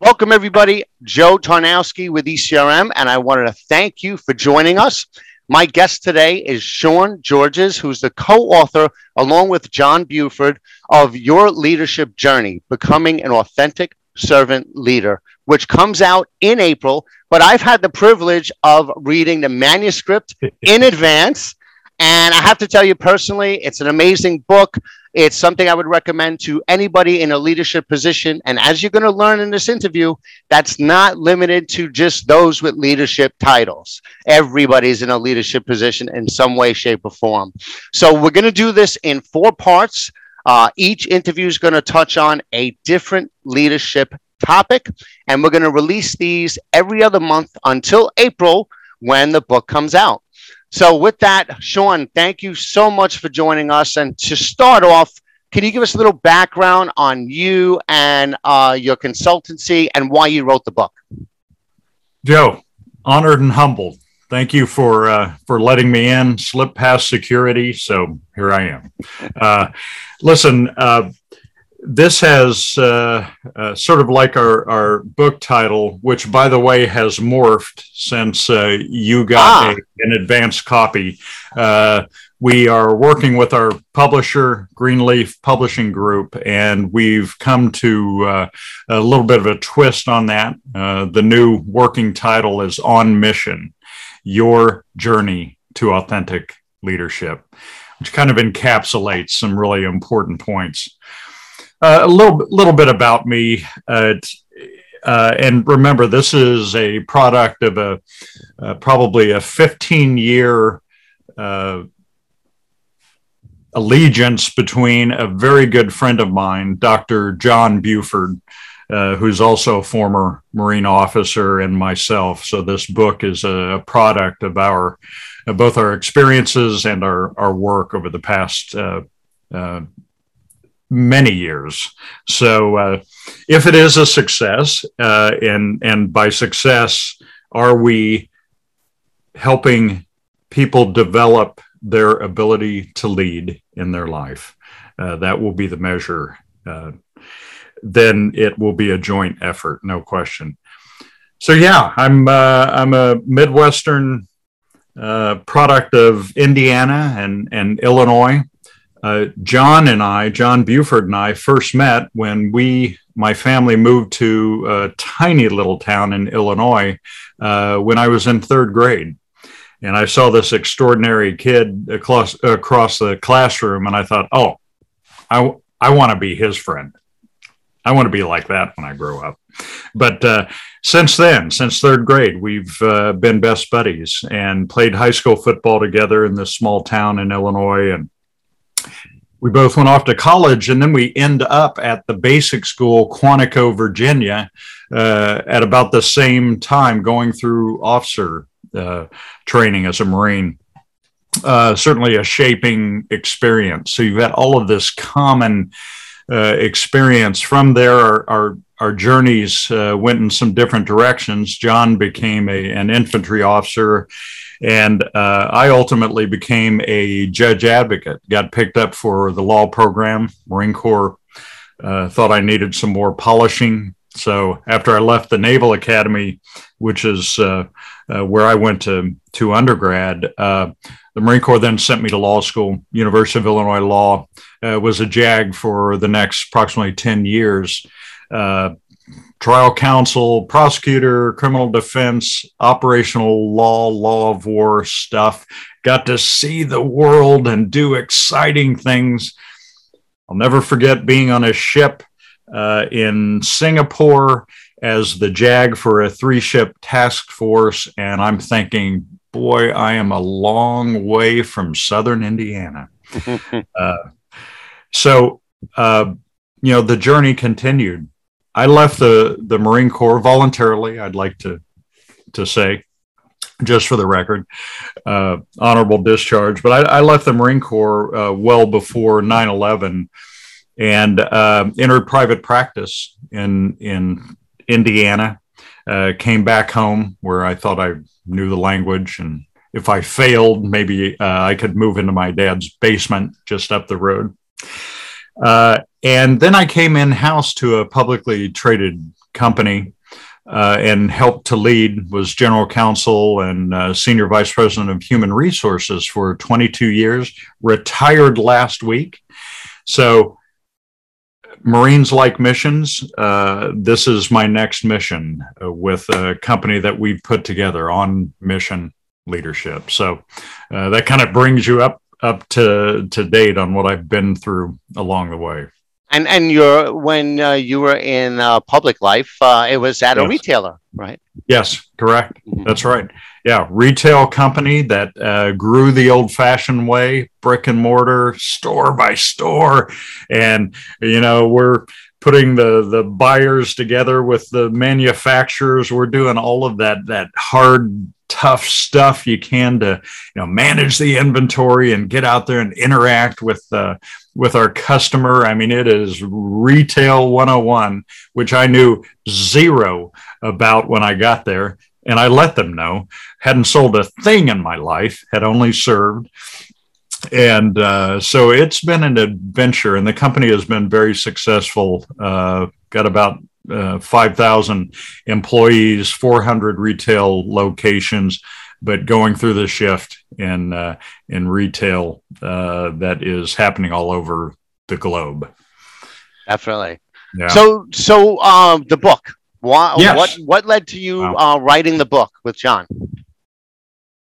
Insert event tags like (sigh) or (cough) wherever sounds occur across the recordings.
Welcome, everybody. Joe Tarnowski with ECRM, and I wanted to thank you for joining us. My guest today is Sean Georges, who's the co author, along with John Buford, of Your Leadership Journey Becoming an Authentic Servant Leader, which comes out in April. But I've had the privilege of reading the manuscript in advance. And I have to tell you personally, it's an amazing book. It's something I would recommend to anybody in a leadership position. And as you're going to learn in this interview, that's not limited to just those with leadership titles. Everybody's in a leadership position in some way, shape, or form. So we're going to do this in four parts. Uh, each interview is going to touch on a different leadership topic, and we're going to release these every other month until April when the book comes out. So, with that, Sean, thank you so much for joining us. And to start off, can you give us a little background on you and uh, your consultancy and why you wrote the book? Joe, honored and humbled. Thank you for uh, for letting me in. Slip past security, so here I am. Uh, listen, uh, this has uh, uh, sort of like our, our book title, which, by the way, has morphed since uh, you got ah. a, an advanced copy. Uh, we are working with our publisher, Greenleaf Publishing Group, and we've come to uh, a little bit of a twist on that. Uh, the new working title is On Mission Your Journey to Authentic Leadership, which kind of encapsulates some really important points. Uh, a little little bit about me. Uh, uh, and remember, this is a product of a uh, probably a 15 year uh, allegiance between a very good friend of mine, Dr. John Buford, uh, who's also a former Marine officer, and myself. So this book is a, product of our both our experiences and our our work over the past many years. So, uh, if it is a success, uh, and and by success, are we helping people develop their ability to lead in their life? Uh, that will be the measure. Uh, then it will be a joint effort, no question. So yeah, I'm uh, I'm a Midwestern uh, product of Indiana and and Illinois. Uh, John and I, John Buford and I, first met when we, my family, moved to a tiny little town in Illinois uh, when I was in third grade. And I saw this extraordinary kid across, across the classroom, and I thought, oh, I, I want to be his friend. I want to be like that when I grow up. But uh, since then, since third grade, we've uh, been best buddies and played high school football together in this small town in Illinois and we both went off to college and then we end up at the basic school quantico virginia uh, at about the same time going through officer uh, training as a marine. Uh, certainly a shaping experience. So you've got all of this common experience from there our, our, our journeys uh, went in some different directions john became a, an infantry officer and uh, I ultimately became a judge advocate, got picked up for the law program. Marine Corps uh, thought I needed some more polishing. So after I left the Naval Academy, which is uh, uh where I went to, to undergrad, uh, the Marine Corps then sent me to law school, University of Illinois Law, uh, was a JAG for the next approximately 10 years trial counsel, prosecutor, criminal defense, operational law, law of war stuff. Got to see the world and do exciting things. I'll never forget being on a ship uh, in Singapore as the JAG for a three ship task force. And I'm thinking, boy, I am a long way from Southern Indiana. (laughs) uh, so, uh, you know, the journey continued I left the the Marine Corps voluntarily. I'd like to to say, just for the record, uh, honorable discharge. But I, I, left the Marine Corps uh, well before 9/11 and uh, entered private practice in in Indiana. Uh, came back home where I thought I knew the language, and if I failed, maybe uh, I could move into my dad's basement just up the road. Uh, and then I came in house to a publicly traded company uh, and helped to lead was general counsel and uh, senior vice president of human resources for 22 years retired last week so marines like missions uh, this is my next mission uh, with a company that we've put together on mission leadership. So uh, that kind of brings you up up to to date on what i've been through along the way and and you're when uh, you were in uh, public life, uh, it was at yes. a retailer, right? Yes, correct. Mm-hmm. That's right. Yeah, retail company that uh, grew the old-fashioned way, brick and mortar, store by store, and you know we're putting the the buyers together with the manufacturers. We're doing all of that that hard tough stuff you can to you know manage the inventory and get out there and interact with uh, with our customer. I mean it is retail 101 which i knew zero about when i got there and i let them know. Hadn't sold a thing in my life had only served. And uh, so it's been an adventure and the company has been very successful uh, got about uh, 5,000 employees, 400 retail locations, but going through the shift in uh, in retail uh, that is happening all over the globe. Definitely. Yeah. So, so um, the book. Why, yes. What what led to you wow. uh, writing the book with John?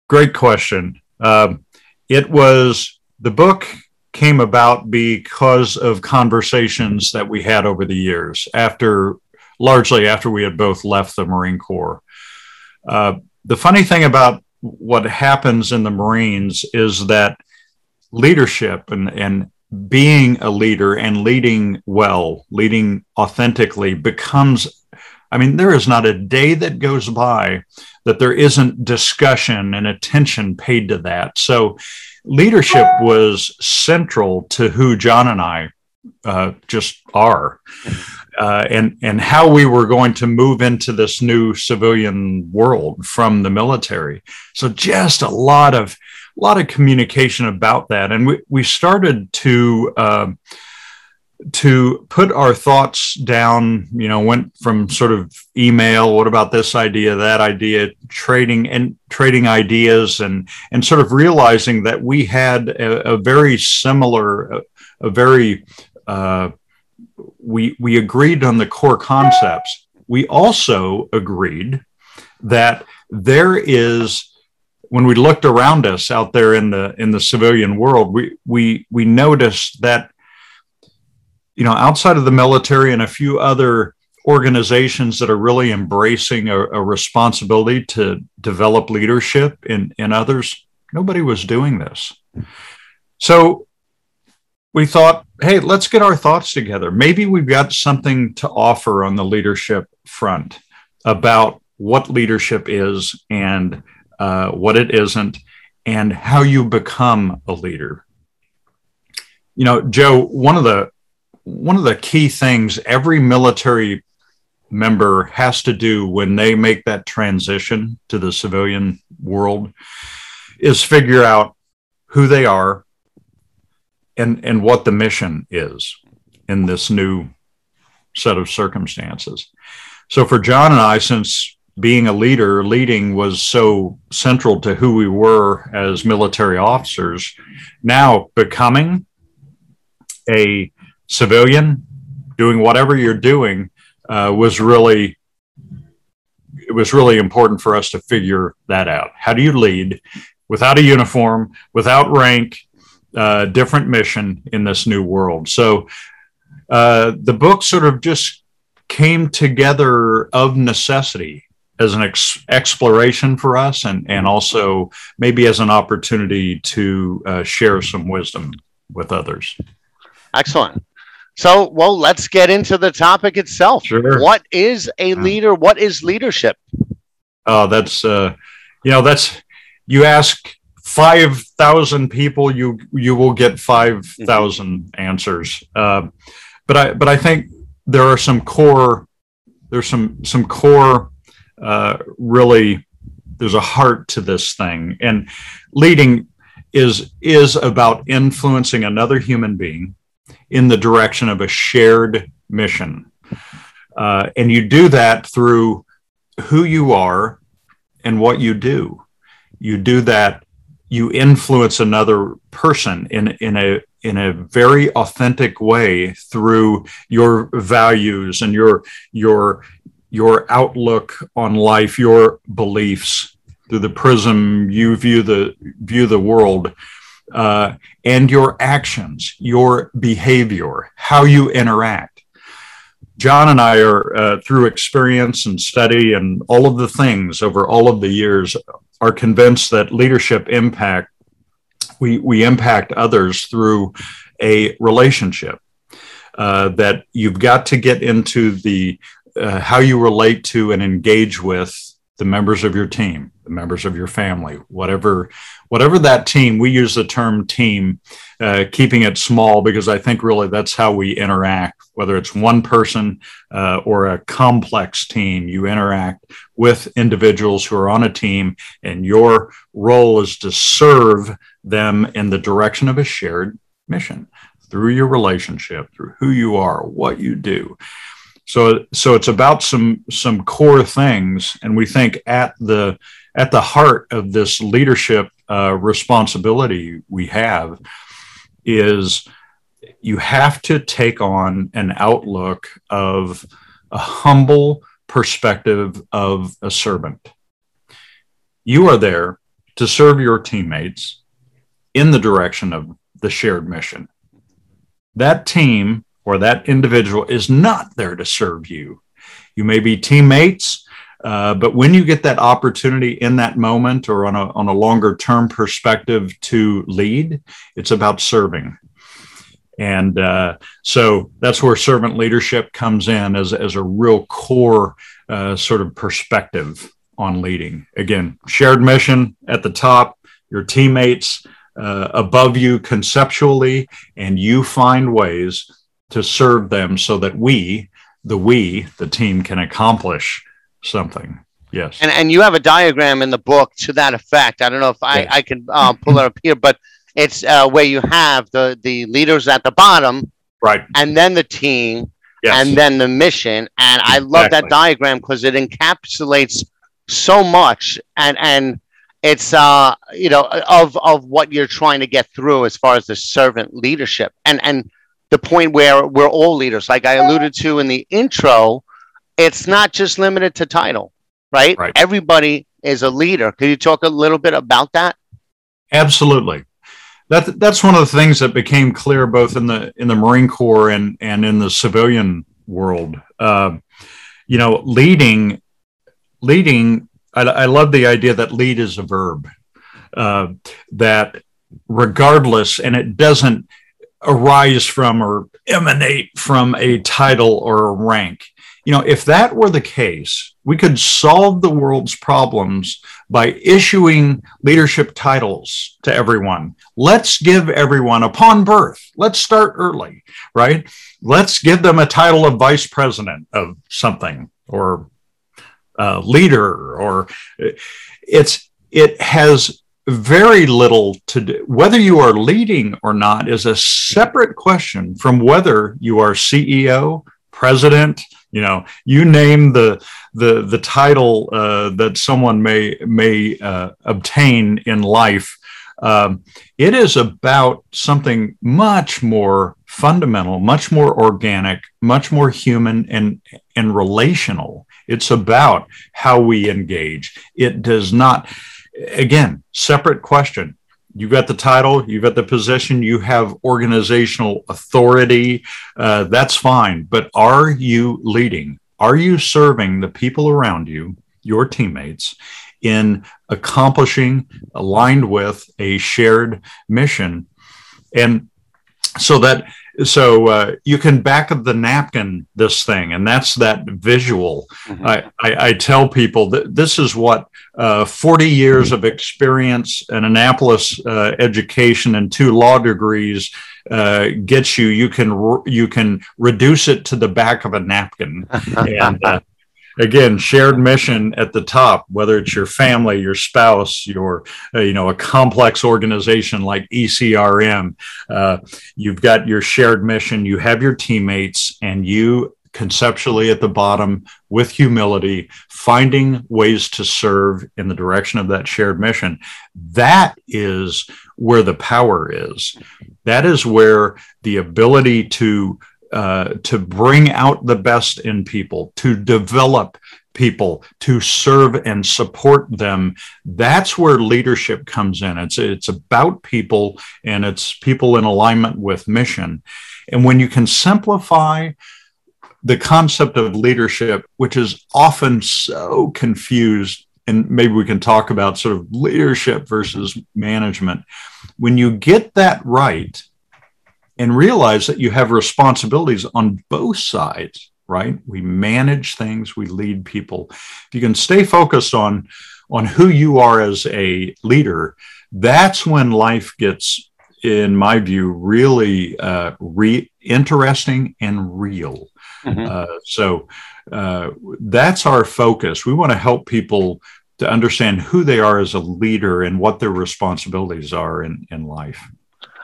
Great question. Um, it was the book came about because of conversations that we had over the years after largely after we had both left the Marine Corps. Uh, the funny thing about what happens in the Marines is that leadership and, and being a leader and leading well, leading authentically becomes, I mean, there is not a day that goes by that there isn't discussion and attention paid to that. So, leadership was central to who John and I uh, just are. Uh, and and how we were going to move into this new civilian world from the military. So just a lot of a lot of communication about that, and we we started to. Uh, to put our thoughts down, you know, went from sort of email, what about this idea, that idea, trading and trading ideas and and sort of realizing that we had a, a very similar, a, a very uh, we we agreed on the core concepts. We also agreed that there is when we looked around us out there in the in the civilian world, we we we noticed that you know outside of the military and a few other organizations that are really embracing a, a responsibility to develop leadership in in others, nobody was doing this. So we thought, hey, let's get our thoughts together. Maybe we've got something to offer on the leadership front about what leadership is and uh, what it isn't, and how you become a leader. You know, Joe, one of the one of the key things every military member has to do when they make that transition to the civilian world is figure out who they are, and and what the mission is in this new set of circumstances. So for John and I, since being a leader, leading was so central to who we were as military officers, now becoming a civilian, doing whatever you're doing, uh, was really it was really important for us to figure that out. How do you lead without a uniform, without rank, uh, different mission in this new world. So uh, the book sort of just came together of necessity as an ex- exploration for us and, and also maybe as an opportunity to uh, share some wisdom with others. Excellent. So, well, let's get into the topic itself. Sure. What is a leader? What is leadership? Oh, that's, uh, you know, that's, you ask 5,000 people, you you will get 5,000 mm-hmm. answers. Uh, but I but I think there are some core there's some some core uh, really there's a heart to this thing and leading is is about influencing another human being in the direction of a shared mission Uh, and you do that through who you are and what you do. You do that, you influence another person in, in a in a very authentic way through your values and your your your outlook on life, your beliefs through the prism you view the view the world, uh, and your actions, your behavior, how you interact. John and I are, uh, through experience and study and all of the things over all of the years, are convinced that leadership impact, we, we impact others through a relationship. Uh, that you've got to get into the uh, how you relate to and engage with the members of your team, the members of your family, whatever whatever that team. We use the term team, uh, keeping it small because I think really that's how we interact. Whether it's one person uh, or a complex team, you interact with individuals who are on a team, and your role is to serve them in the direction of a shared mission through your relationship, through who you are, what you do. So, so it's about some some core things, and we think at the at the heart of this leadership uh, responsibility we have is you have to take on an outlook of a humble perspective of a servant. You are there to serve your teammates in the direction of the shared mission. That team or that individual is not there to serve you. You may be teammates, uh, but when you get that opportunity in that moment or on a, on a longer term perspective to lead, it's about serving. And uh, so that's where servant leadership comes in as, as a real core uh, sort of perspective on leading. Again, shared mission at the top, your teammates uh, above you conceptually, and you find ways to serve them so that we, the we, the team, can accomplish something. Yes. And and you have a diagram in the book to that effect. I don't know if I. I can uh, pull it up here, but it's uh, where you have the the leaders at the bottom, right, and then the team, yes. and then the mission. And exactly. I love that diagram because it encapsulates so much, and and it's uh you know of of what you're trying to get through as far as the servant leadership, and and the point where we're all leaders. Like I alluded to in the intro, it's not just limited to title, right? right. Everybody is a leader. Could you talk a little bit about that? Absolutely. That, that's one of the things that became clear both in the in the Marine Corps and and in the civilian world. Uh, you know, leading leading. I, I, love the idea that lead is a verb. Uh, that regardless, and it doesn't arise from or emanate from a title or a rank. You know, if that were the case, we could solve the world's problems by issuing leadership titles to everyone. Let's give everyone upon birth, let's start early, right? Let's give them a title of vice president of something or uh, leader or it's it has very little to do. Whether you are leading or not is a separate question from whether you are CEO, president. You know, you name the the the title uh, that someone may may uh, obtain in life. Um, it is about something much more fundamental, much more organic, much more human and and relational. It's about how we engage. It does not again, separate question. You got the title, you've got the position, you have organizational authority. Uh, that's fine. But are you leading? Are you serving the people around you, your teammates, in accomplishing, aligned with a shared mission? And so that so uh, you can back of the napkin this thing and that's that visual. Mm-hmm. I, I, I, tell people that this is what uh, 40 years of experience an annapolis uh, education and two law degrees uh, gets you. You can you can reduce it to the back of a napkin. (laughs) And uh, again shared mission at the top whether it's your family your spouse your uh, you know a complex organization like ecrm uh, you've got your shared mission you have your teammates and you conceptually at the bottom with humility, finding ways to serve in the direction of that shared mission. That is where the power is. That is where the ability to uh, to bring out the best in people, to develop people, to serve and support them. That's where leadership comes in. It's it's about people and it's people in alignment with mission. And when you can simplify the concept of leadership, which is often so confused, and maybe we can talk about sort of leadership versus management. When you get that right and realize that you have responsibilities on both sides, right? We manage things, we lead people. If you can stay focused on on who you are as a leader, that's when life gets in my view, really uh, re- interesting and real. Mm-hmm. Uh, so uh, that's our focus. We want to help people to understand who they are as a leader and what their responsibilities are in, in life.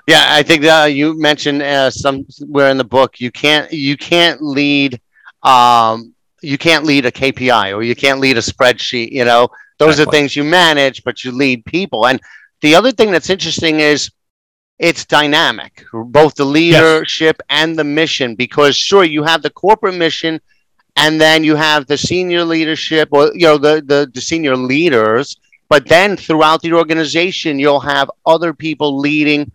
Yeah, I think that you mentioned uh, somewhere in the book you can't you can't lead um, you can't lead a KPI or you can't lead a spreadsheet. You know, those exactly. are things you manage, but you lead people. And the other thing that's interesting is it's dynamic, both the leadership yes. and the mission, because sure, you have the corporate mission and then you have the senior leadership or, you know, the, the, the senior leaders, but then throughout the organization, you'll have other people leading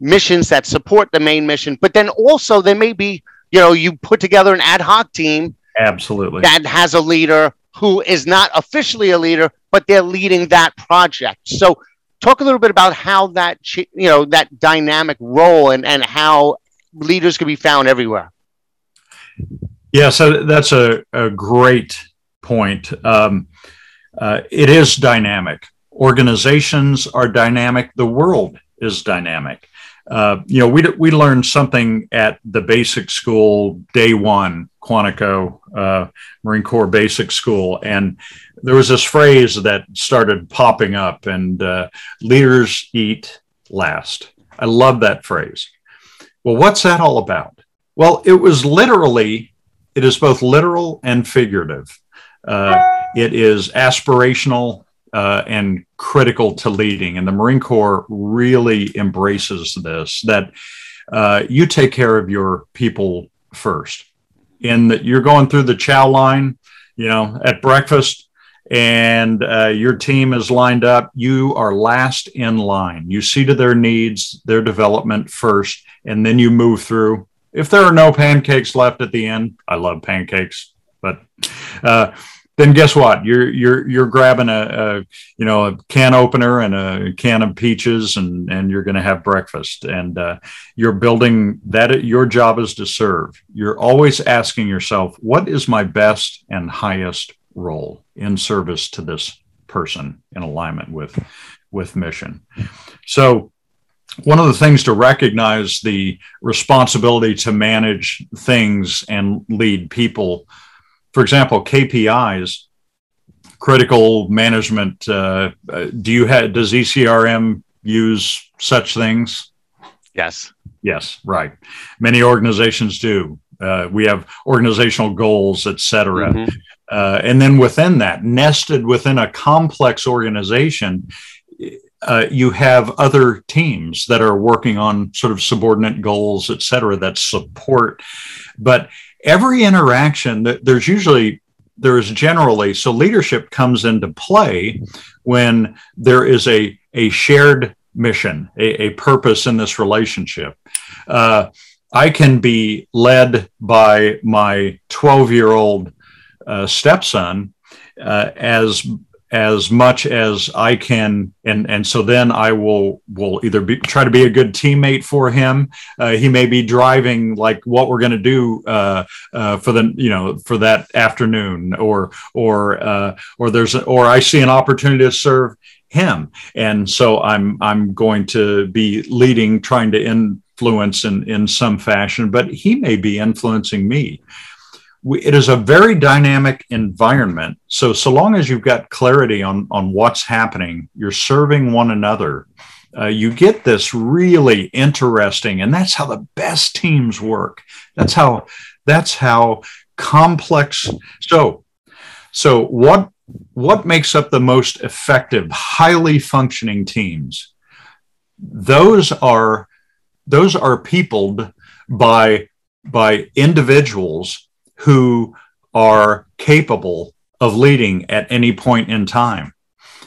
missions that support the main mission, but then also there may be, you know, you put together an ad hoc team. Absolutely. That has a leader who is not officially a leader, but they're leading that project. So talk a little bit about how that you know that dynamic role and and how leaders can be found everywhere yeah so that's a, a great point um, uh, it is dynamic organizations are dynamic the world is dynamic uh, you know we, we learned something at the basic school day one quantico uh, marine corps basic school and there was this phrase that started popping up, and uh, leaders eat last. I love that phrase. Well, what's that all about? Well, it was literally, it is both literal and figurative. Uh, it is aspirational uh, and critical to leading. And the Marine Corps really embraces this that uh, you take care of your people first. In that you're going through the chow line, you know, at breakfast, and uh, your team is lined up, you are last in line. You see to their needs, their development first, and then you move through. If there are no pancakes left at the end, I love pancakes, but uh, then guess what? You're you're you're grabbing a, a, you know a can opener and a can of peaches, and and you're going to have breakfast. And uh, you're building that. Your job is to serve. You're always asking yourself, what is my best and highest role in service to this person in alignment with with mission so one of the things to recognize the responsibility to manage things and lead people for example kpis critical management uh, do you have does ecrm use such things? Yes. Yes right. Many organizations do. Uh, we have organizational goals et cetera. Mm-hmm. Uh, and then within that, nested within a complex organization, uh, you have other teams that are working on sort of subordinate goals, et cetera, that support. But every interaction, that there's usually there's generally so leadership comes into play when there is a a shared mission, a, a purpose in this relationship. Uh, I can be led by my 12 year old uh, stepson uh, as as much as I can, and and so then I will will either be, try to be a good teammate for him. Uh, he may be driving like what we're going to do uh, uh, for the you know for that afternoon, or or uh, or there's a, or I see an opportunity to serve him, and so I'm I'm going to be leading, trying to influence in in some fashion, but he may be influencing me we, it is a very dynamic environment. So, so long as you've got clarity on, on what's happening, you're serving one another, uh, you get this really interesting, and that's how the best teams work. That's how That's how complex. So, so what what makes up the most effective, highly functioning teams? Those are those are peopled by by individuals who are capable of leading at any point in time.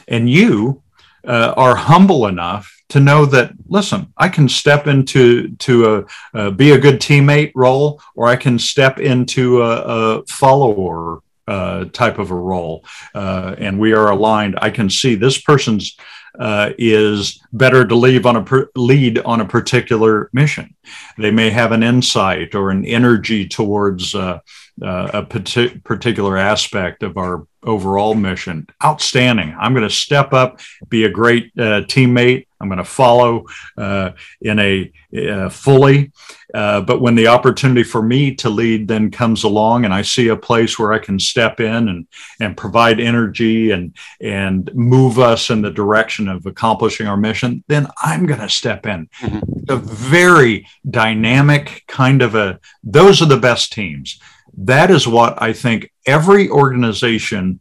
And you uh, are humble enough to know that listen i can step into to a, be a good teammate role or i can step into a, a follower uh, type of a role uh, and we are aligned i can see this person's uh, is better to leave on a per- lead on a particular mission. They may have an insight or an energy towards uh, uh, a partic- particular aspect of our overall mission. Outstanding. I'm going to step up, be a great uh, teammate. I'm going to follow uh, in a uh, fully. Uh, but when the opportunity for me to lead then comes along, and I see a place where I can step in and and provide energy and and move us in the direction of accomplishing our mission, then I'm going to step in. Mm-hmm. A very dynamic kind of a. Those are the best teams that is what I think every organization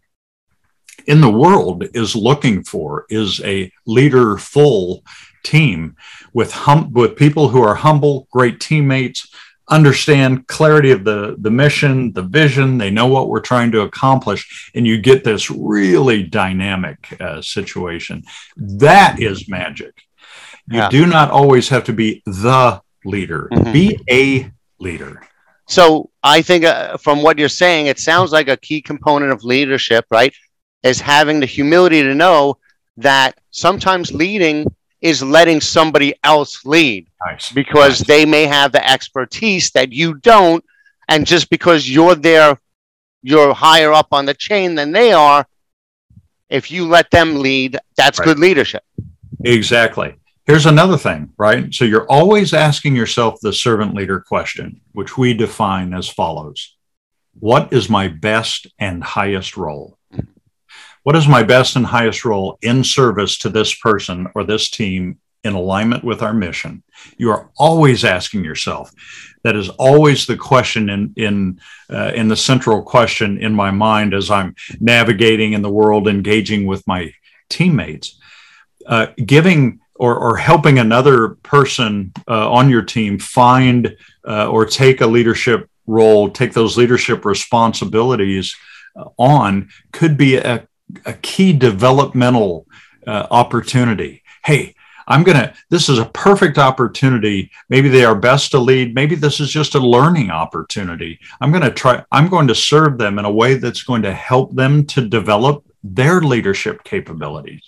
in the world is looking for is a leader full team with hum- with people who are humble, great teammates, understand clarity of the the mission, the vision, they know what we're trying to accomplish and you get this really dynamic uh, situation. That is magic. You yeah. do not always have to be the leader. Mm-hmm. Be a leader. So I think uh, from what you're saying, it sounds like a key component of leadership, right? Is having the humility to know that sometimes leading is letting somebody else lead nice. because nice. they may have the expertise that you don't. And just because you're there, you're higher up on the chain than they are. If you let them lead, that's right. good leadership. Exactly. Here's another thing, right? So you're always asking yourself the servant leader question, which we define as follows What is my best and highest role? What is my best and highest role in service to this person or this team in alignment with our mission? You are always asking yourself. That is always the question in in uh, in the central question in my mind as I'm navigating in the world, engaging with my teammates. Uh, giving or, or helping another person uh, on your team find uh, or take a leadership role, take those leadership responsibilities uh, on could be a, a key developmental uh, opportunity. Hey, I'm going to, this is a perfect opportunity. Maybe they are best to lead. Maybe this is just a learning opportunity. I'm going to try, I'm going to serve them in a way that's going to help them to develop their leadership capabilities.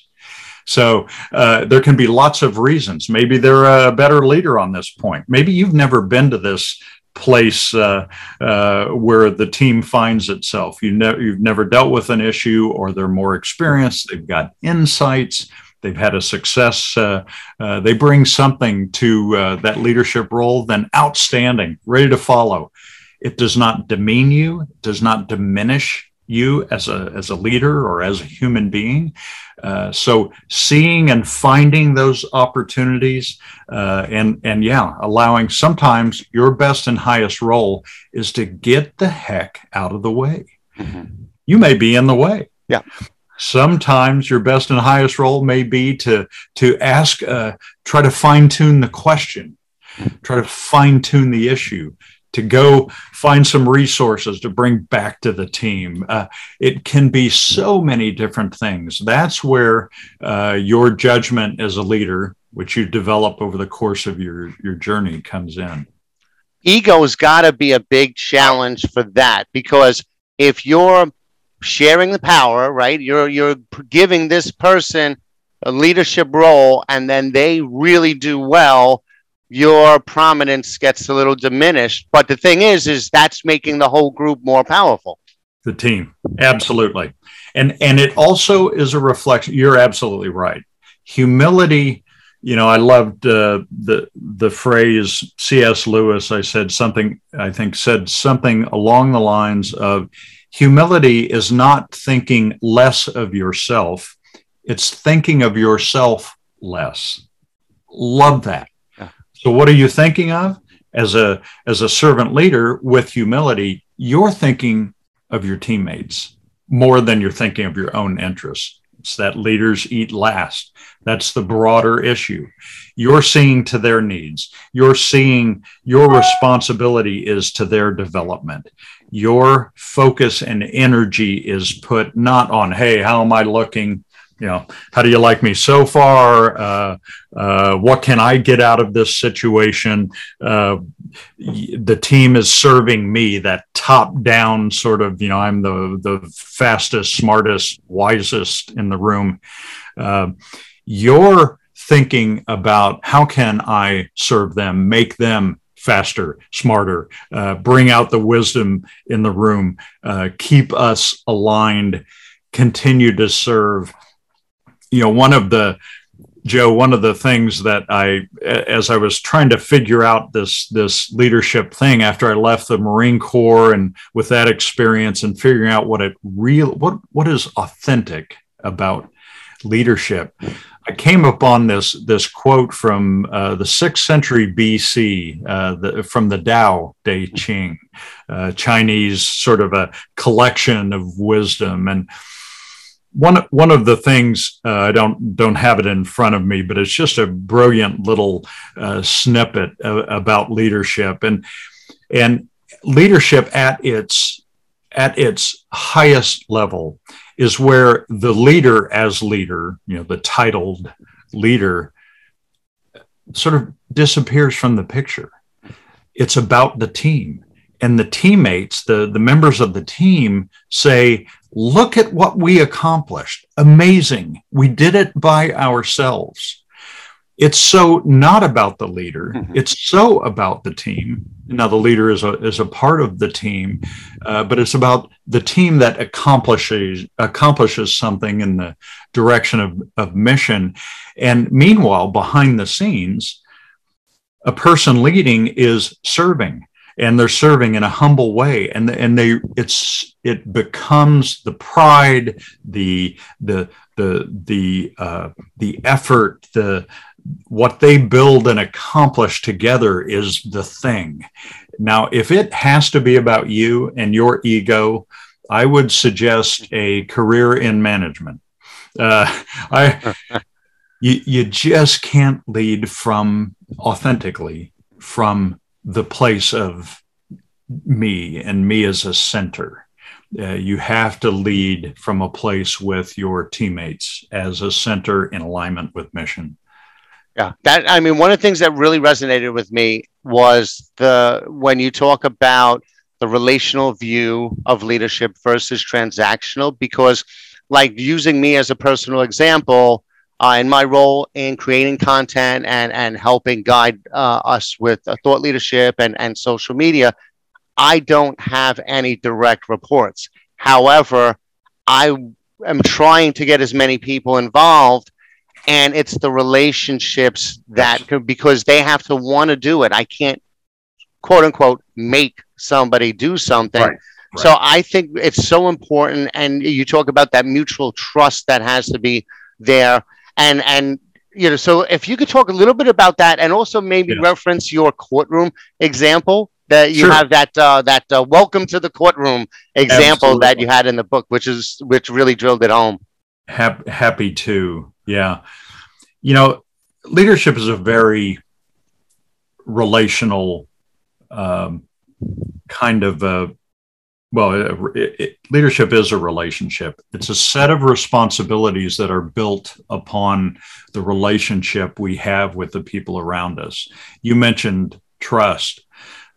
So uh, there can be lots of reasons. Maybe they're a better leader on this point. Maybe you've never been to this place uh, uh, where the team finds itself. You you've never dealt with an issue, or they're more experienced. They've got insights. They've had a success. Uh, uh, they bring something to uh, that leadership role. Then outstanding, ready to follow. It does not demean you. It does not diminish you as a as a leader or as a human being. Uh, so seeing and finding those opportunities, uh, and and yeah, allowing sometimes your best and highest role is to get the heck out of the way. Mm-hmm. You may be in the way. Yeah. Sometimes your best and highest role may be to to ask, uh, try to fine tune the question, try to fine tune the issue, to go find some resources to bring back to the team. Uh, it can be so many different things. That's where uh, your judgment as a leader, which you develop over the course of your, your journey, comes in. Ego's got to be a big challenge for that because if you're sharing the power, right, you're you're giving this person a leadership role, and then they really do well your prominence gets a little diminished. But the thing is, is that's making the whole group more powerful. The team, absolutely, and and it also is a reflection. You're absolutely right. Humility. You know, I loved uh, the the phrase C.S. Lewis. I said something. I think said something along the lines of, "Humility is not thinking less of yourself; it's thinking of yourself less." Love that so, what are you thinking of? as a as a servant leader with humility, you're thinking of your teammates more than you're thinking of your own interests. It's that leaders eat last. That's the broader issue. You're seeing to their needs. You're seeing your responsibility is to their development. Your focus and energy is put not on, hey, how am I looking? You know, how do you like me so far? Uh, uh, what can I get out of this situation? Uh, the team is serving me that top down sort of, you know, I'm the, the fastest, smartest, wisest in the room. Uh, you're thinking about how can I serve them, make them faster, smarter, uh, bring out the wisdom in the room, uh, keep us aligned, continue to serve you know, one of the Joe, one of the things that I, as I was trying to figure out this this leadership thing after I left the Marine Corps, and with that experience and figuring out what it real what what is authentic about leadership, I came upon this this quote from uh, the sixth century BC, uh, the, from the Tao Te Ching, uh, Chinese sort of a collection of wisdom. And one one of the things uh, I don't don't have it in front of me, but it's just a brilliant little uh, snippet about leadership and and leadership at its at its highest level is where the leader as leader, you know, the titled leader, sort of disappears from the picture. It's about the team and the teammates, the, the members of the team say, look at what we accomplished. Amazing. We did it by ourselves. It's so not about the leader. Mm-hmm. It's so about the team. Now, the leader is a, is a part of the team, uh, but it's about the team that accomplishes, accomplishes something in the direction of, of mission. And meanwhile, behind the scenes, a person leading is serving and they're serving in a humble way. And and they it's it becomes the pride the the the the uh, the effort the what they build and accomplish together is the thing. Now if it has to be about you and your ego i would suggest a career in management. Uh, i (laughs) you, you just can't lead from authentically from the place of me and me as a center. Uh, you have to lead from a place with your teammates as a center in alignment with mission. Yeah, that I mean, one of the things that really resonated with me was the when you talk about the relational view of leadership versus transactional, because like using me as a personal example, uh, in my role in creating content and, and helping guide uh, us with uh, thought leadership and, and social media, I don't have any direct reports. However, I am trying to get as many people involved, and it's the relationships that because they have to want to do it. I can't, quote unquote, make somebody do something. Right. Right. So I think it's so important, and you talk about that mutual trust that has to be there and and you know so if you could talk a little bit about that and also maybe yeah. reference your courtroom example that you sure. have that uh, that uh, welcome to the courtroom example Absolutely. that you had in the book which is which really drilled it home happy, happy to yeah you know leadership is a very relational um, kind of a well, it, it, leadership is a relationship. It's a set of responsibilities that are built upon the relationship we have with the people around us. You mentioned trust.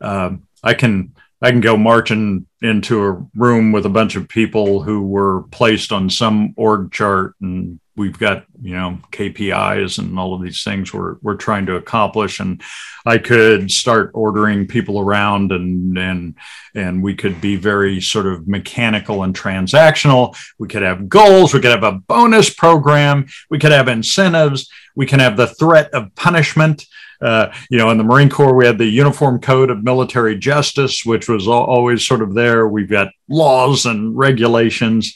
Um, I can I can go marching into a room with a bunch of people who were placed on some org chart and we've got you know KPIs and all of these things we're we're trying to accomplish. And I could start ordering people around and and and we could be very sort of mechanical and transactional. We could have goals. We could have a bonus program. We could have incentives. We can have the threat of punishment. Uh, you know, in the Marine Corps, we had the Uniform Code of Military Justice, which was always sort of there. We've got laws and regulations.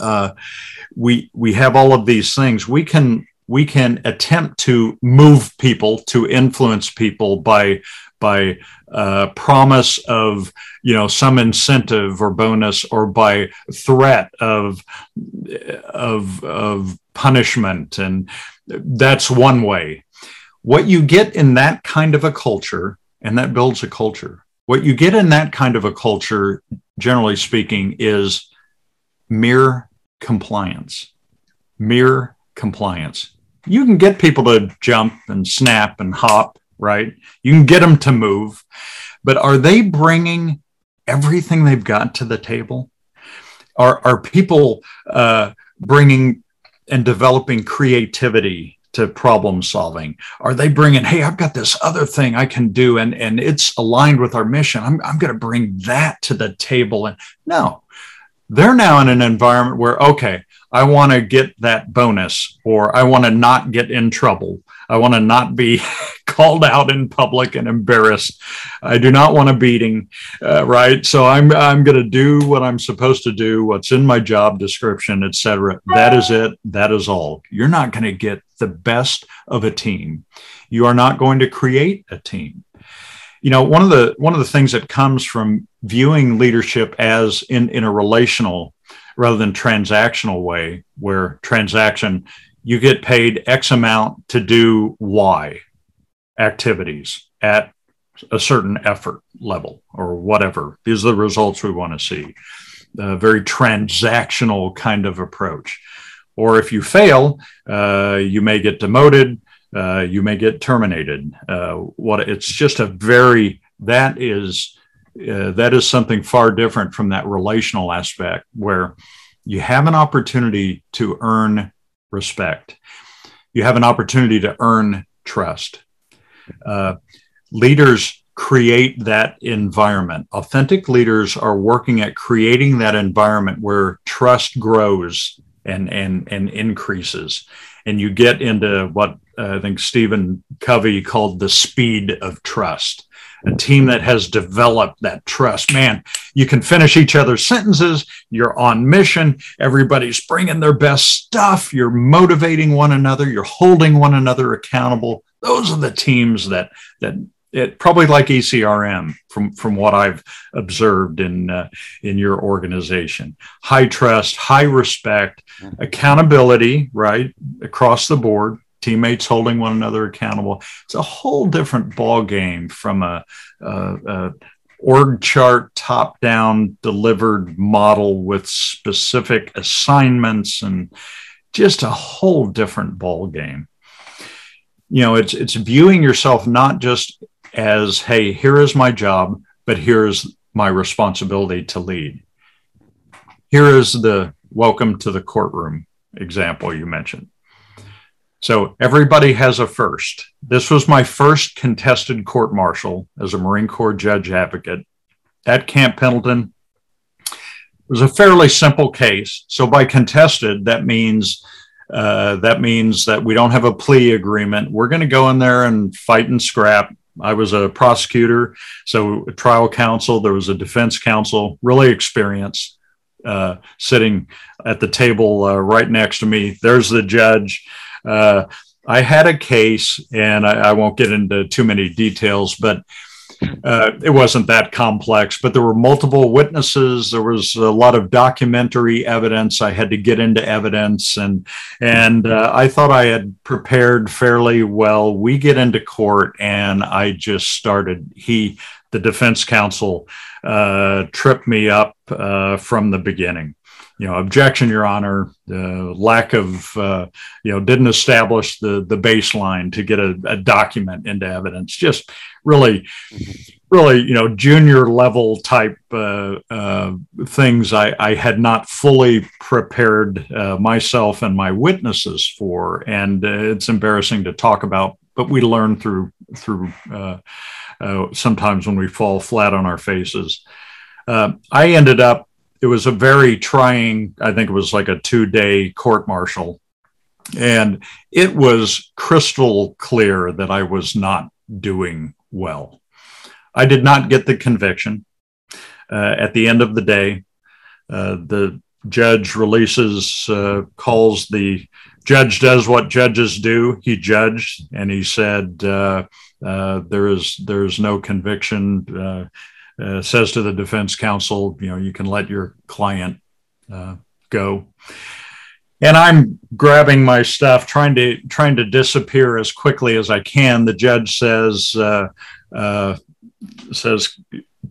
Uh, we we have all of these things. We can we can attempt to move people to influence people by by uh, promise of you know some incentive or bonus or by threat of of of punishment. And that's one way. What you get in that kind of a culture and that builds a culture. What you get in that kind of a culture generally speaking is mere compliance mere compliance you can get people to jump and snap and hop right? You can get them to move, but are they bringing everything they've got to the table? Are, are people uh, bringing and developing creativity to problem solving? Are they bringing, hey, I've got this other thing I can do and, and it's aligned with our mission. I'm, I'm going to bring that to the table. And no, they're now in an environment where, okay, I want to get that bonus or I want to not get in trouble. I want to not be (laughs) called out in public and embarrassed. I do not want a beating, uh, right? So I'm I'm going to do what I'm supposed to do, what's in my job description, etc. That is it. That is all. You're not going to get the best of a team. You are not going to create a team. You know, one of the one of the things that comes from viewing leadership as in in a relational rather than transactional way, where transaction you get paid X amount to do Y activities at a certain effort level or whatever. These are the results we want to see. A very transactional kind of approach. Or if you fail, uh, you may get demoted, uh, you may get terminated. Uh, what it's just a very that is uh, that is something far different from that relational aspect where you have an opportunity to earn respect. You have an opportunity to earn trust. Uh, leaders create that environment. Authentic leaders are working at creating that environment where trust grows and and and increases, and you get into what uh, I think Stephen Covey called the speed of trust a team that has developed that trust. Man, you can finish each other's sentences. You're on mission. Everybody's bringing their best stuff. You're motivating one another. You're holding one another accountable. Those are the teams that that it probably like ECRM from from what I've observed in uh, in your organization. High trust, high respect, accountability, right across the board teammates holding one another accountable. It's a whole different ball game from a, a, a org chart top down delivered model with specific assignments and just a whole different ball game. You know, it's it's viewing yourself not just as, hey, here is my job, but here's my responsibility to lead. Here is the welcome to the courtroom example you mentioned so everybody has a first. This was my first contested court martial as a Marine Corps judge advocate at Camp Pendleton. It was a fairly simple case. So by contested, that means uh, that means that we don't have a plea agreement. We're going to go in there and fight and scrap. I was a prosecutor, so trial counsel. There was a defense counsel, really experienced, uh, sitting at the table uh, right next to me. There's the judge. Uh, I had a case, and I, I, won't get into too many details, but uh, it wasn't that complex. But there were multiple witnesses. There was a lot of documentary evidence. I had to get into evidence, and and uh, I thought I had prepared fairly well. We get into court, and I just started. He, the defense counsel, uh, tripped me up uh, from the beginning you know, objection, Your Honor, uh, lack of, uh, you know, didn't establish the the baseline to get a, a document into evidence. Just really, really, you know, junior level type uh, uh things I, I had not fully prepared uh, myself and my witnesses for, and uh, it's embarrassing to talk about, but we learn through through sometimes when we fall flat on our faces. I ended up it was a very trying, I think it was like a two day court martial. And it was crystal clear that I was not doing well. I did not get the conviction. Uh, at the end of the day, uh, the judge releases, uh, calls the judge does what judges do. He judged, and he said, uh, uh, "There is there is no conviction." Uh, uh, says to the defense counsel, "You know, you can let your client uh, go." And I'm grabbing my stuff, trying to trying to disappear as quickly as I can. The judge says says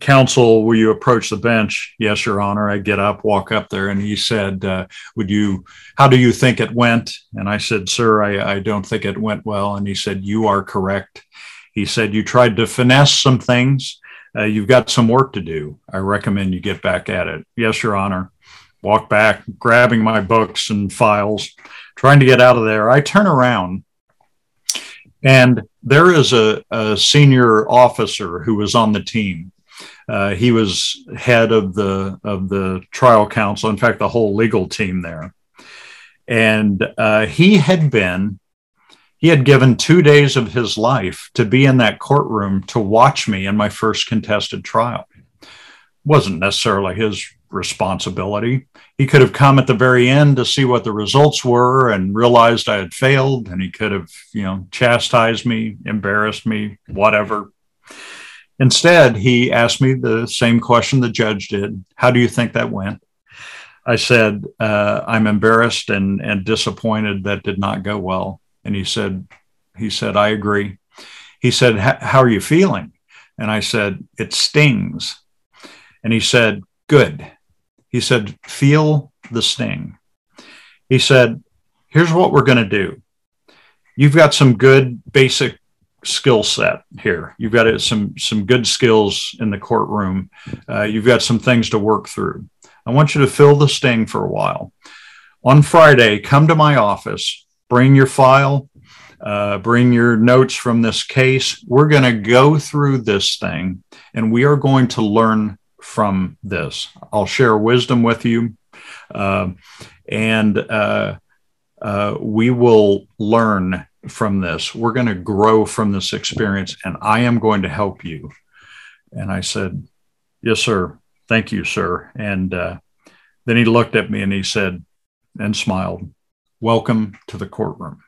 counsel, will you approach the bench? Yes, Your Honor. I get up, walk up there, and he said, uh, Would you, how do you think it went? And I said, Sir, I, I don't think it went well. And he said, You are correct. He said, You tried to finesse some things. Uh, you've got some work to do. I recommend you get back at it. Yes, Your Honor. Walk back, grabbing my books and files, trying to get out of there. I turn around and there is a, a senior officer who was on the team uh, he was head of the of the trial counsel. In fact, the whole legal team there, and uh, he had been he had given two days of his life to be in that courtroom to watch me in my first contested trial. It wasn't necessarily his responsibility. He could have come at the very end to see what the results were and realized I had failed, and he could have, you know, chastised me, embarrassed me, whatever. Instead, he asked me the same question the judge did How do you think that went? I said, uh, I'm embarrassed and, and disappointed that did not go well. And he said, he said, I agree. He said, How are you feeling? And I said, It stings. And he said, Good. He said, Feel the sting. He said, Here's what we're going to do. You've got some good basic skill set here. You've got some some good skills in the courtroom. Uh, you've got some things to work through. I want you to fill the sting for a while. On Friday, come to my office. Bring your file. Uh, bring your notes from this case. We're going to go through this thing, and we are going to learn from this. I'll share wisdom with you, uh, and uh, uh, we will learn from this. We're going to grow from this experience, and I am going to help you. And I said, Yes, sir. Thank you, sir. And uh, then he looked at me and he said, and smiled, Welcome to the courtroom.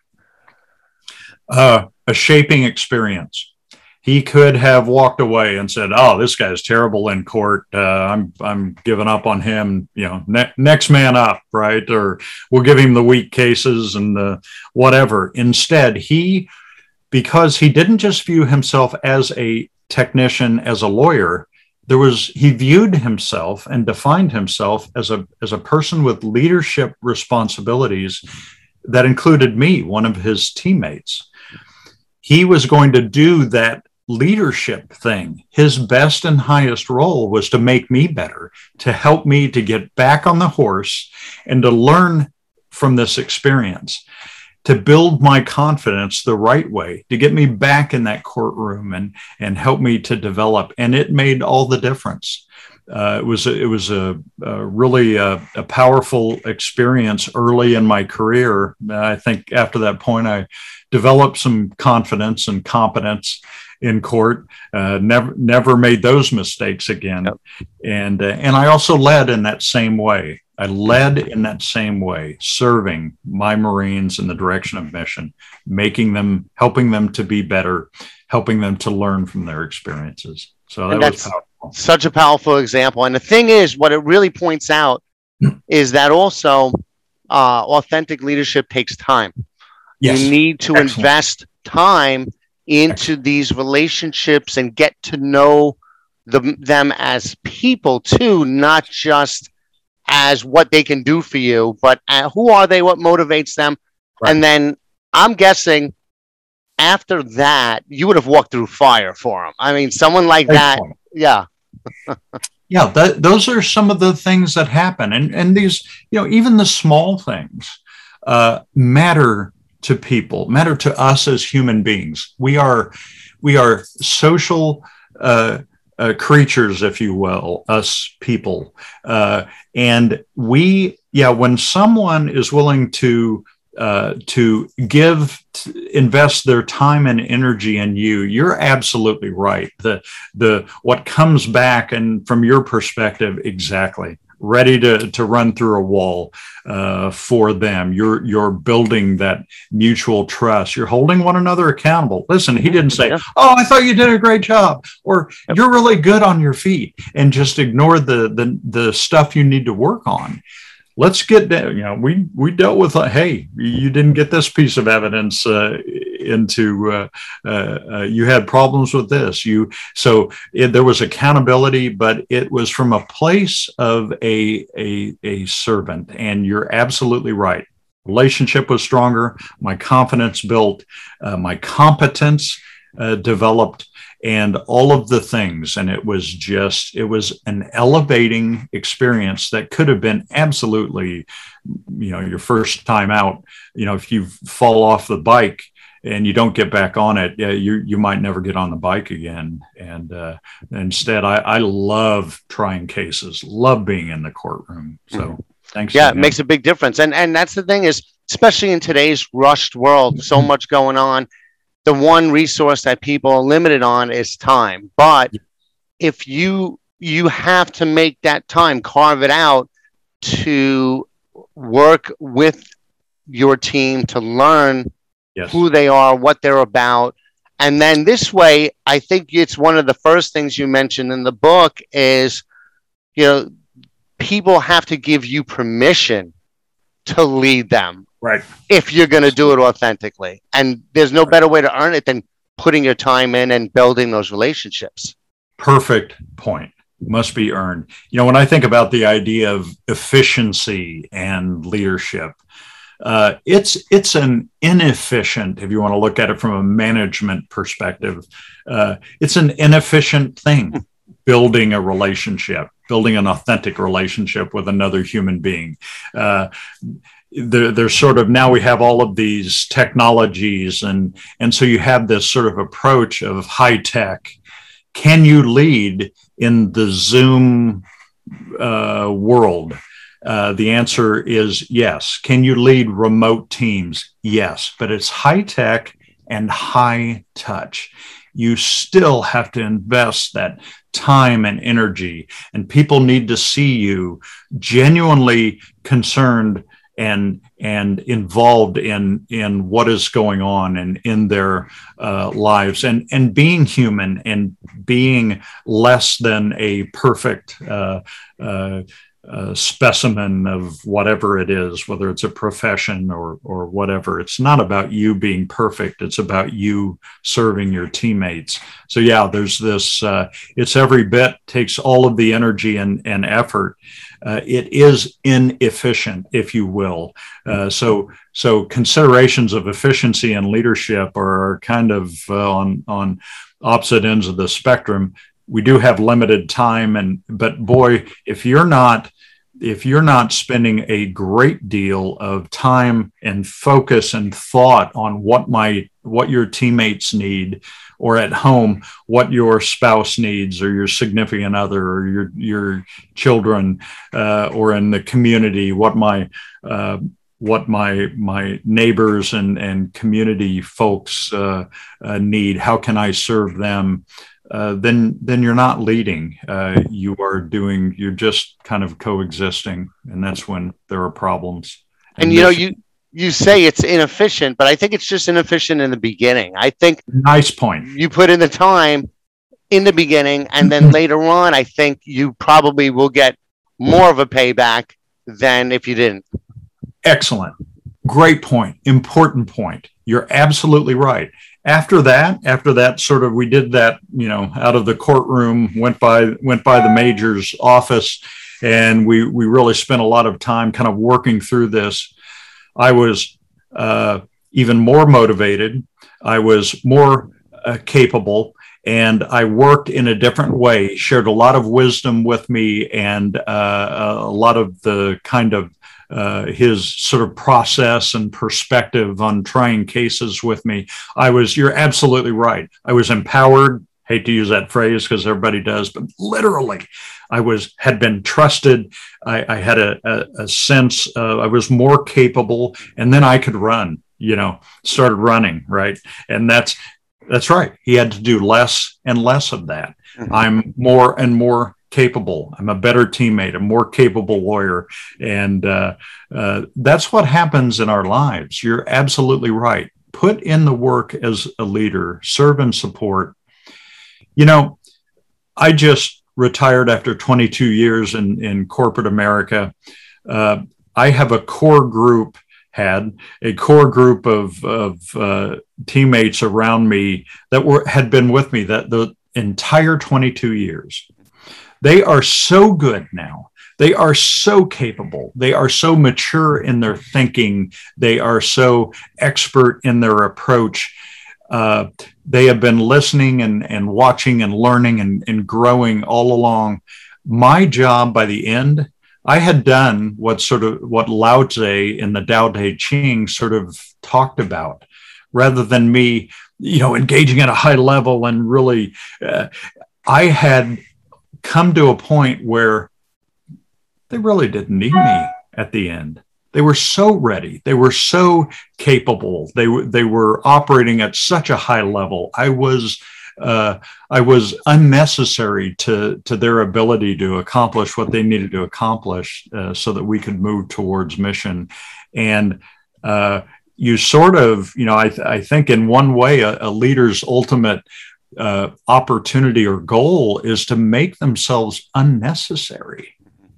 Uh, a shaping experience he could have walked away and said, "Oh, this guy's terrible in court. Uh, I'm I'm giving up on him. You know, ne- next man up, right? Or we'll give him the weak cases and the whatever." Instead, he, because he didn't just view himself as a technician, as a lawyer, there was he viewed himself and defined himself as a as a person with leadership responsibilities that included me, one of his teammates he was going to do that leadership thing. His best and highest role was to make me better, to help me to get back on the horse and to learn from this experience, to build my confidence the right way, to get me back in that courtroom and, and help me to develop. And it made all the difference. Uh, it was a, it was a, a really a, uh, a, powerful experience early in my career. I think after that point, I developed some confidence and competence in court. Uh, never never made those mistakes again. Yep. And uh, and I also led in that same way. I led in that same way, serving my Marines in the direction of mission, making them, helping them to be better, helping them to learn from their experiences. So that was powerful. Such a powerful example. And the thing is, what it really points out (clears throat) is that also uh, authentic leadership takes time. Yes. You need to Excellent. invest time into these relationships and get to know the, them as people too, not just as what they can do for you, but uh, who are they, what motivates them. Right. And then I'm guessing after that, you would have walked through fire for them. I mean, someone like that, yeah. (laughs) yeah, that, those are some of the things that happen. And, and these, you know, even the small things uh, matter to people, matter to us as human beings. We are we are social uh, uh, creatures, if you will, us people, uh, and we yeah. When someone is willing to uh, to give to invest their time and energy in you you're absolutely right the the what comes back and from your perspective exactly ready to, to run through a wall uh, for them. You're you're building that mutual trust. You're holding one another accountable. Listen, he didn't say, "Oh, I thought you did a great job," or "You're really good on your feet," and just ignore the the the stuff you need to work on let's get down. You know, we we dealt with. Uh, hey, you didn't get this piece of evidence uh, into. Uh, uh, uh, you had problems with this. You so it, there was accountability, but it was from a place of a a a servant. And you're absolutely right. Relationship was stronger. My confidence built. Uh, my competence developed and all of the things. And it was just, it was an elevating experience that could have been absolutely, you know, your first time out. You know, if you fall off the bike, and you don't get back on it, yeah, you you might never get on the bike again. And uh, instead, I, I love trying cases, love being in the courtroom. So mm-hmm. thanks. Yeah, it makes a big difference. And and that's the thing is, especially in today's rushed world, so mm-hmm. much going on the one resource that people are limited on is time. But if you you have to make that time, carve it out to work with your team to learn yes. who they are, what they're about. And then this way, I think it's one of the first things you mentioned in the book is, you know, people have to give you permission to lead them Right. If you're going to do it authentically. And there's no right. better way to earn it than putting your time in and building those relationships. Perfect point. Must be earned. You know, when I think about the idea of efficiency and leadership, uh, it's it's an inefficient, if you want to look at it from a management perspective, uh, it's an inefficient thing. (laughs) building a relationship, building an authentic relationship with another human being. Uh, there, there's sort of now we have all of these technologies and and so you have this sort of approach of high tech can you lead in the zoom uh, world uh, the answer is yes. Can you lead remote teams? Yes but it's high tech and high touch. You still have to invest that time and energy and people need to see you genuinely concerned and and involved in in what is going on and in their uh, lives. And and being human and being less than a perfect uh, uh, uh, specimen of whatever it is, whether it's a profession or or whatever. It's not about you being perfect. It's about you serving your teammates. So yeah, there's this. Uh, it's every bit takes all of the energy and and effort. Uh, it is inefficient, if you will. Uh, so so considerations of efficiency and leadership are kind of uh, on on opposite ends of the spectrum we do have limited time and but boy if you're not if you're not spending a great deal of time and focus and thought on what my what your teammates need or at home what your spouse needs or your significant other or your your children uh, or in the community what my uh, what my my neighbors and and community folks uh, uh need how can i serve them uh, then then you're not leading. Uh, you are doing. You're just kind of coexisting, and that's when there are problems. And, and you know, you you say it's inefficient, but I think it's just inefficient in the beginning. I think nice point. You put in the time in the beginning, and then later on, I think you probably will get more of a payback than if you didn't. Excellent. Great point. Important point. You're absolutely right after that after that sort of we did that you know out of the courtroom went by went by the major's office and we we really spent a lot of time kind of working through this. I was uh, even more motivated. I was more uh, capable and I worked in a different way, shared a lot of wisdom with me and uh, a lot of the kind of uh, his sort of process and perspective on trying cases with me. I was, you're absolutely right. I was empowered. Hate to use that phrase because everybody does, but literally, I was had been trusted. I, I had a, a, a sense uh, I was more capable, and then I could run. You know, started running right, and that's that's right. He had to do less and less of that. Mm-hmm. I'm more and more capable. I'm a better teammate, a more capable lawyer. And uh, uh, that's what happens in our lives. You're absolutely right. Put in the work as a leader, serve and support. You know, I just retired after 22 years in, in corporate America. Uh, I have a core group had a core group of, of uh, teammates around me that were had been with me that the entire 22 years. They are so good now. They are so capable. They are so mature in their thinking. They are so expert in their approach. Uh, they have been listening and, and watching and learning and, and growing all along. My job by the end I had done what sort of what Lao Tzu in the Tao Te Ching sort of talked about, rather than me, you know, engaging at a high level and really, uh, I had come to a point where they really didn't need me at the end. They were so ready. They were so capable. They were they were operating at such a high level. I was uh, I was unnecessary to to their ability to accomplish what they needed to accomplish, uh, so that we could move towards mission. And uh, you sort of, you know, I, th- I think in one way, a, a leader's ultimate uh, opportunity or goal is to make themselves unnecessary,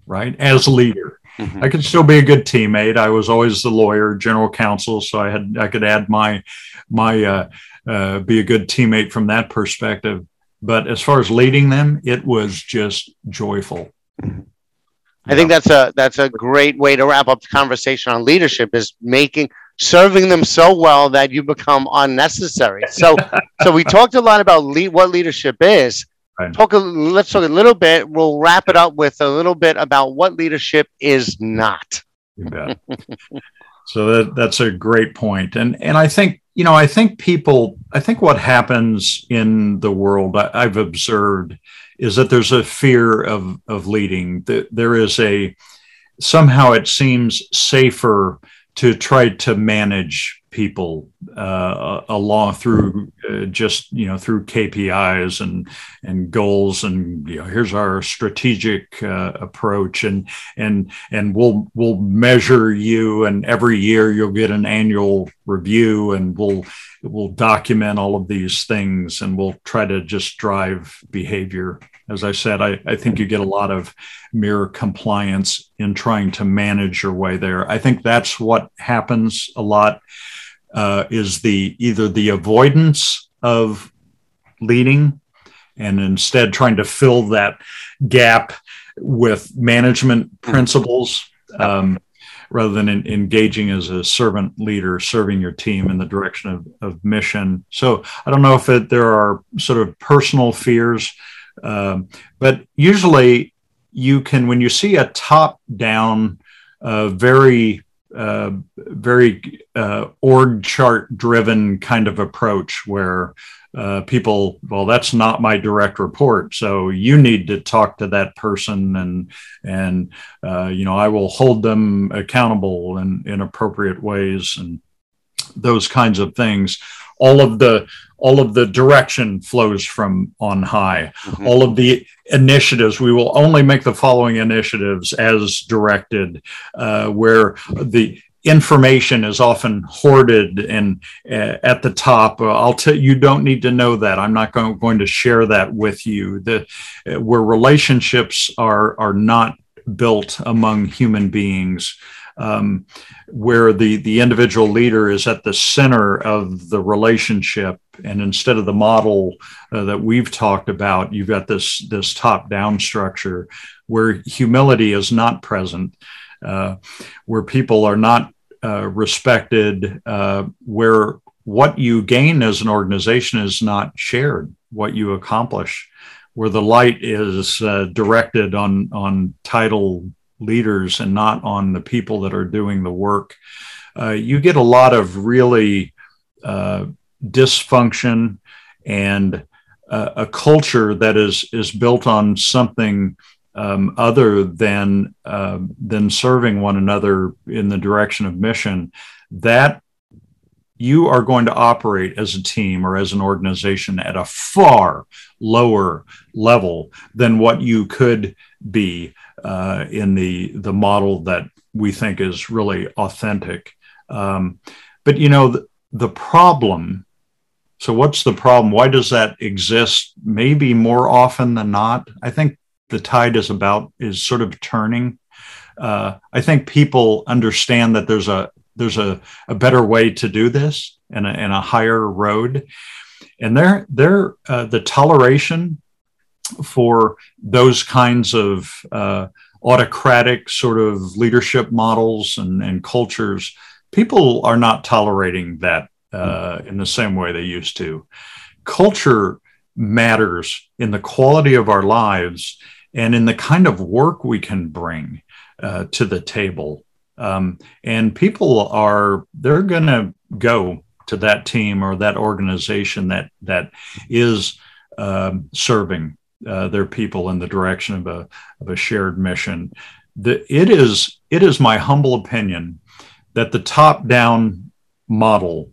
right? As leader. Mm-hmm. I could still be a good teammate. I was always the lawyer, general counsel, so I had I could add my my uh, uh, be a good teammate from that perspective. But as far as leading them, it was just joyful. I think that's a that's a great way to wrap up the conversation on leadership is making serving them so well that you become unnecessary. So so we (laughs) talked a lot about lead, what leadership is. Right. Talk a, let's talk a little bit. We'll wrap it up with a little bit about what leadership is not. You bet. so that, that's a great point, and and I think you know, I think people, I think what happens in the world I, have observed is that there's a fear of, of leading. That there is a, somehow it seems safer to try to manage people uh, along through uh, just you know through KPIs and and goals and you know here's our strategic uh, approach and and and we'll we'll measure you and every year you'll get an annual review and we'll we'll document all of these things and we'll try to just drive behavior as I said, I, I think you get a lot of mere compliance in trying to manage your way there. I think that's what happens a lot uh, is the either the avoidance of leading and instead trying to fill that gap with management principles um, rather than in, engaging as a servant leader, serving your team in the direction of, of mission. So I don't know if it, there are sort of personal fears, um, but usually you can, when you see a top down, uh, very uh, very uh, org chart driven kind of approach where uh, people, well, that's not my direct report, so you need to talk to that person, and and uh, you know I will hold them accountable in in appropriate ways and those kinds of things. All of the all of the direction flows from on high. Mm-hmm. All of the initiatives, we will only make the following initiatives as directed, uh, where the information is often hoarded and uh, at the top. Uh, i'll tell you don't need to know that. I'm not going, going to share that with you. The uh, where relationships are are not built among human beings um, where the the individual leader is at the center of the relationship and instead of the model uh, that we've talked about you've got this this top down structure where humility is not present where people are not uh, respected uh, where what you gain as an organization is not shared. What you accomplish where the light is uh, directed on on title leaders and not on the people that are doing the work, uh, you get a lot of really uh, dysfunction and uh, a culture that is is built on something um, other than um, than serving one another in the direction of mission. That you are going to operate as a team or as an organization at a far lower level than what you could be uh, in the the model that we think is really authentic. Um, but you know the, the problem. So what's the problem? Why does that exist? Maybe more often than not. I think the tide is about is sort of turning. Uh, I think people understand that there's a there's a, a better way to do this and a, and a higher road. And there, there, uh, the toleration for those kinds of uh, autocratic sort of leadership models and, and cultures, people are not tolerating that uh, in the same way they used to. Culture matters in the quality of our lives and in the kind of work we can bring uh, to the table. Um, and people are they're going to go to that team or that organization that that is um, serving uh, their people in the direction of a of a shared mission. The, it is it is my humble opinion that the top down model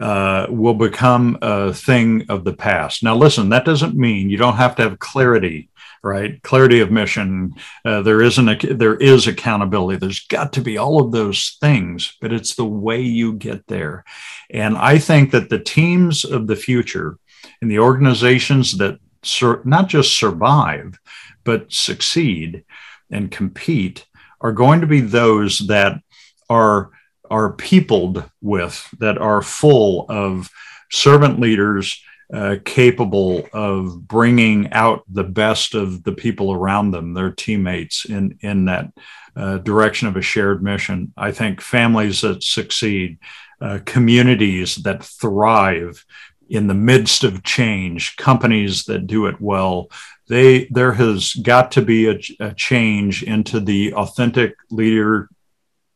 uh, will become a thing of the past. Now, listen, that doesn't mean you don't have to have clarity right? Clarity of mission. Uh, there isn't there is accountability. There's got to be all of those things, but it's the way you get there. And I think that the teams of the future and the organizations that sur- not just survive, but succeed and compete are going to be those that are are peopled with that are full of servant leaders uh, capable of bringing out the best of the people around them, their teammates, in in that uh, direction of a shared mission. I think families that succeed, uh, communities that thrive in the midst of change, companies that do it well. They there has got to be a, a change into the authentic leader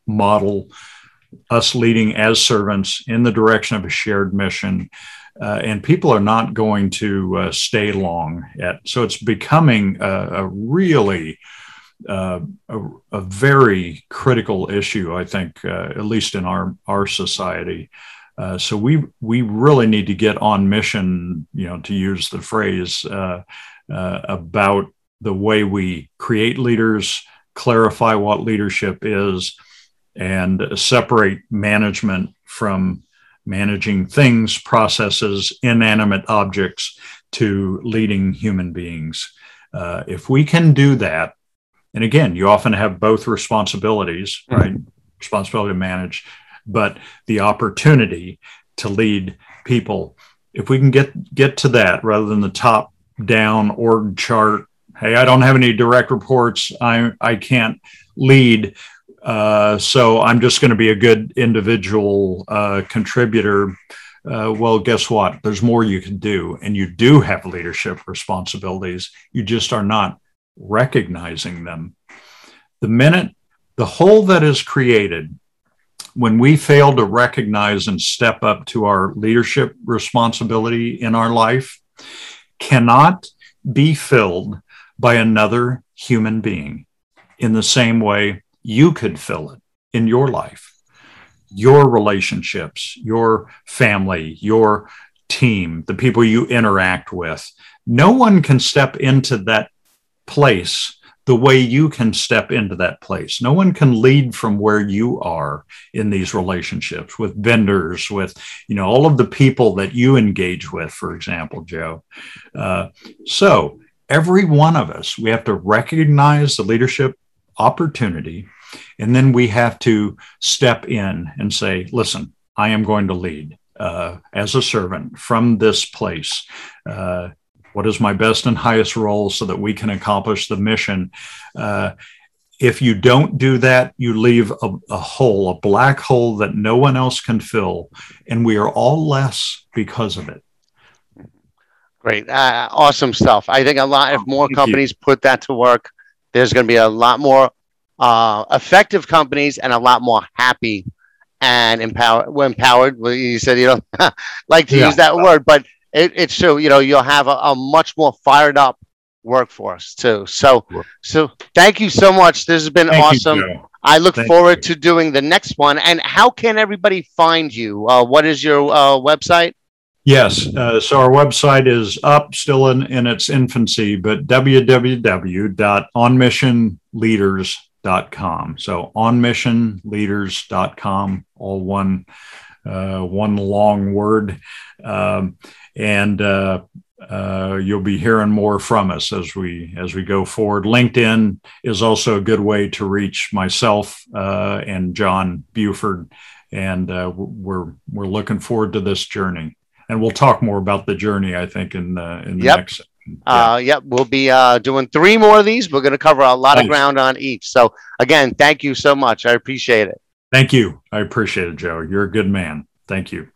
model us leading as servants in the direction of a shared mission uh, and people are not going to uh, stay long at. So it's becoming a, a really uh, a, a, very critical issue, I think, uh, at least in our our society. Uh, so we we really need to get on mission, you know, to use the phrase uh, about the way we create leaders, clarify what leadership is, and separate management from managing things, processes, inanimate objects to leading human beings. Uh, if we can do that, and again, you often have both responsibilities, mm-hmm. right? Responsibility to manage, but the opportunity to lead people. If we can get get to that rather than the top down org chart, hey, I don't have any direct reports. I I can't lead. Uh, so I'm just going to be a good individual uh, contributor. Uh, well, guess what? There's more you can do, and you do have leadership responsibilities. You just are not recognizing them. The minute the hole that is created when we fail to recognize and step up to our leadership responsibility in our life cannot be filled by another human being in the same way you could fill it in your life your relationships your family your team the people you interact with no one can step into that place the way you can step into that place. No one can lead from where you are in these relationships with vendors, with you know all of the people that you engage with, for example, Joe. Uh, so every one of us, we have to recognize the leadership opportunity and then we have to step in and say, listen, I am going to lead uh, as a servant from this place. Uh, what is my best and highest role so that we can accomplish the mission? Uh, if you don't do that, you leave a, a, hole, a black hole that no one else can fill. And we are all less because of it. Great. Uh, awesome stuff. I think a lot, if more Thank companies you. put that to work, there's going to be a lot more uh, effective companies and a lot more happy and empowered. Well, empowered. Well, you said you don't (laughs) like to yeah. use that word, but it, it's true. You know, you'll have a, a, much more fired up workforce too. So, so thank you so much. This has been thank awesome. I look Thank forward you. to doing the next one. And how can everybody find you? Uh, what is your uh, website? Yes. Uh, so our website is up, still in, in its infancy, but www.onmissionleaders.com. So onmissionleaders.com, all one uh, one long word. Um, and uh, uh, you'll be hearing more from us as we as we go forward. LinkedIn is also a good way to reach myself uh, and John Buford, and uh, we're we're looking forward to this journey. And we'll talk more about the journey, I think, in the in the yep. next. Yeah. Uh, yep, we'll be uh, doing three more of these. We're going to cover a lot of ground on each. So again, thank you so much. I appreciate it. Thank you. I appreciate it, Joe. You're a good man. Thank you.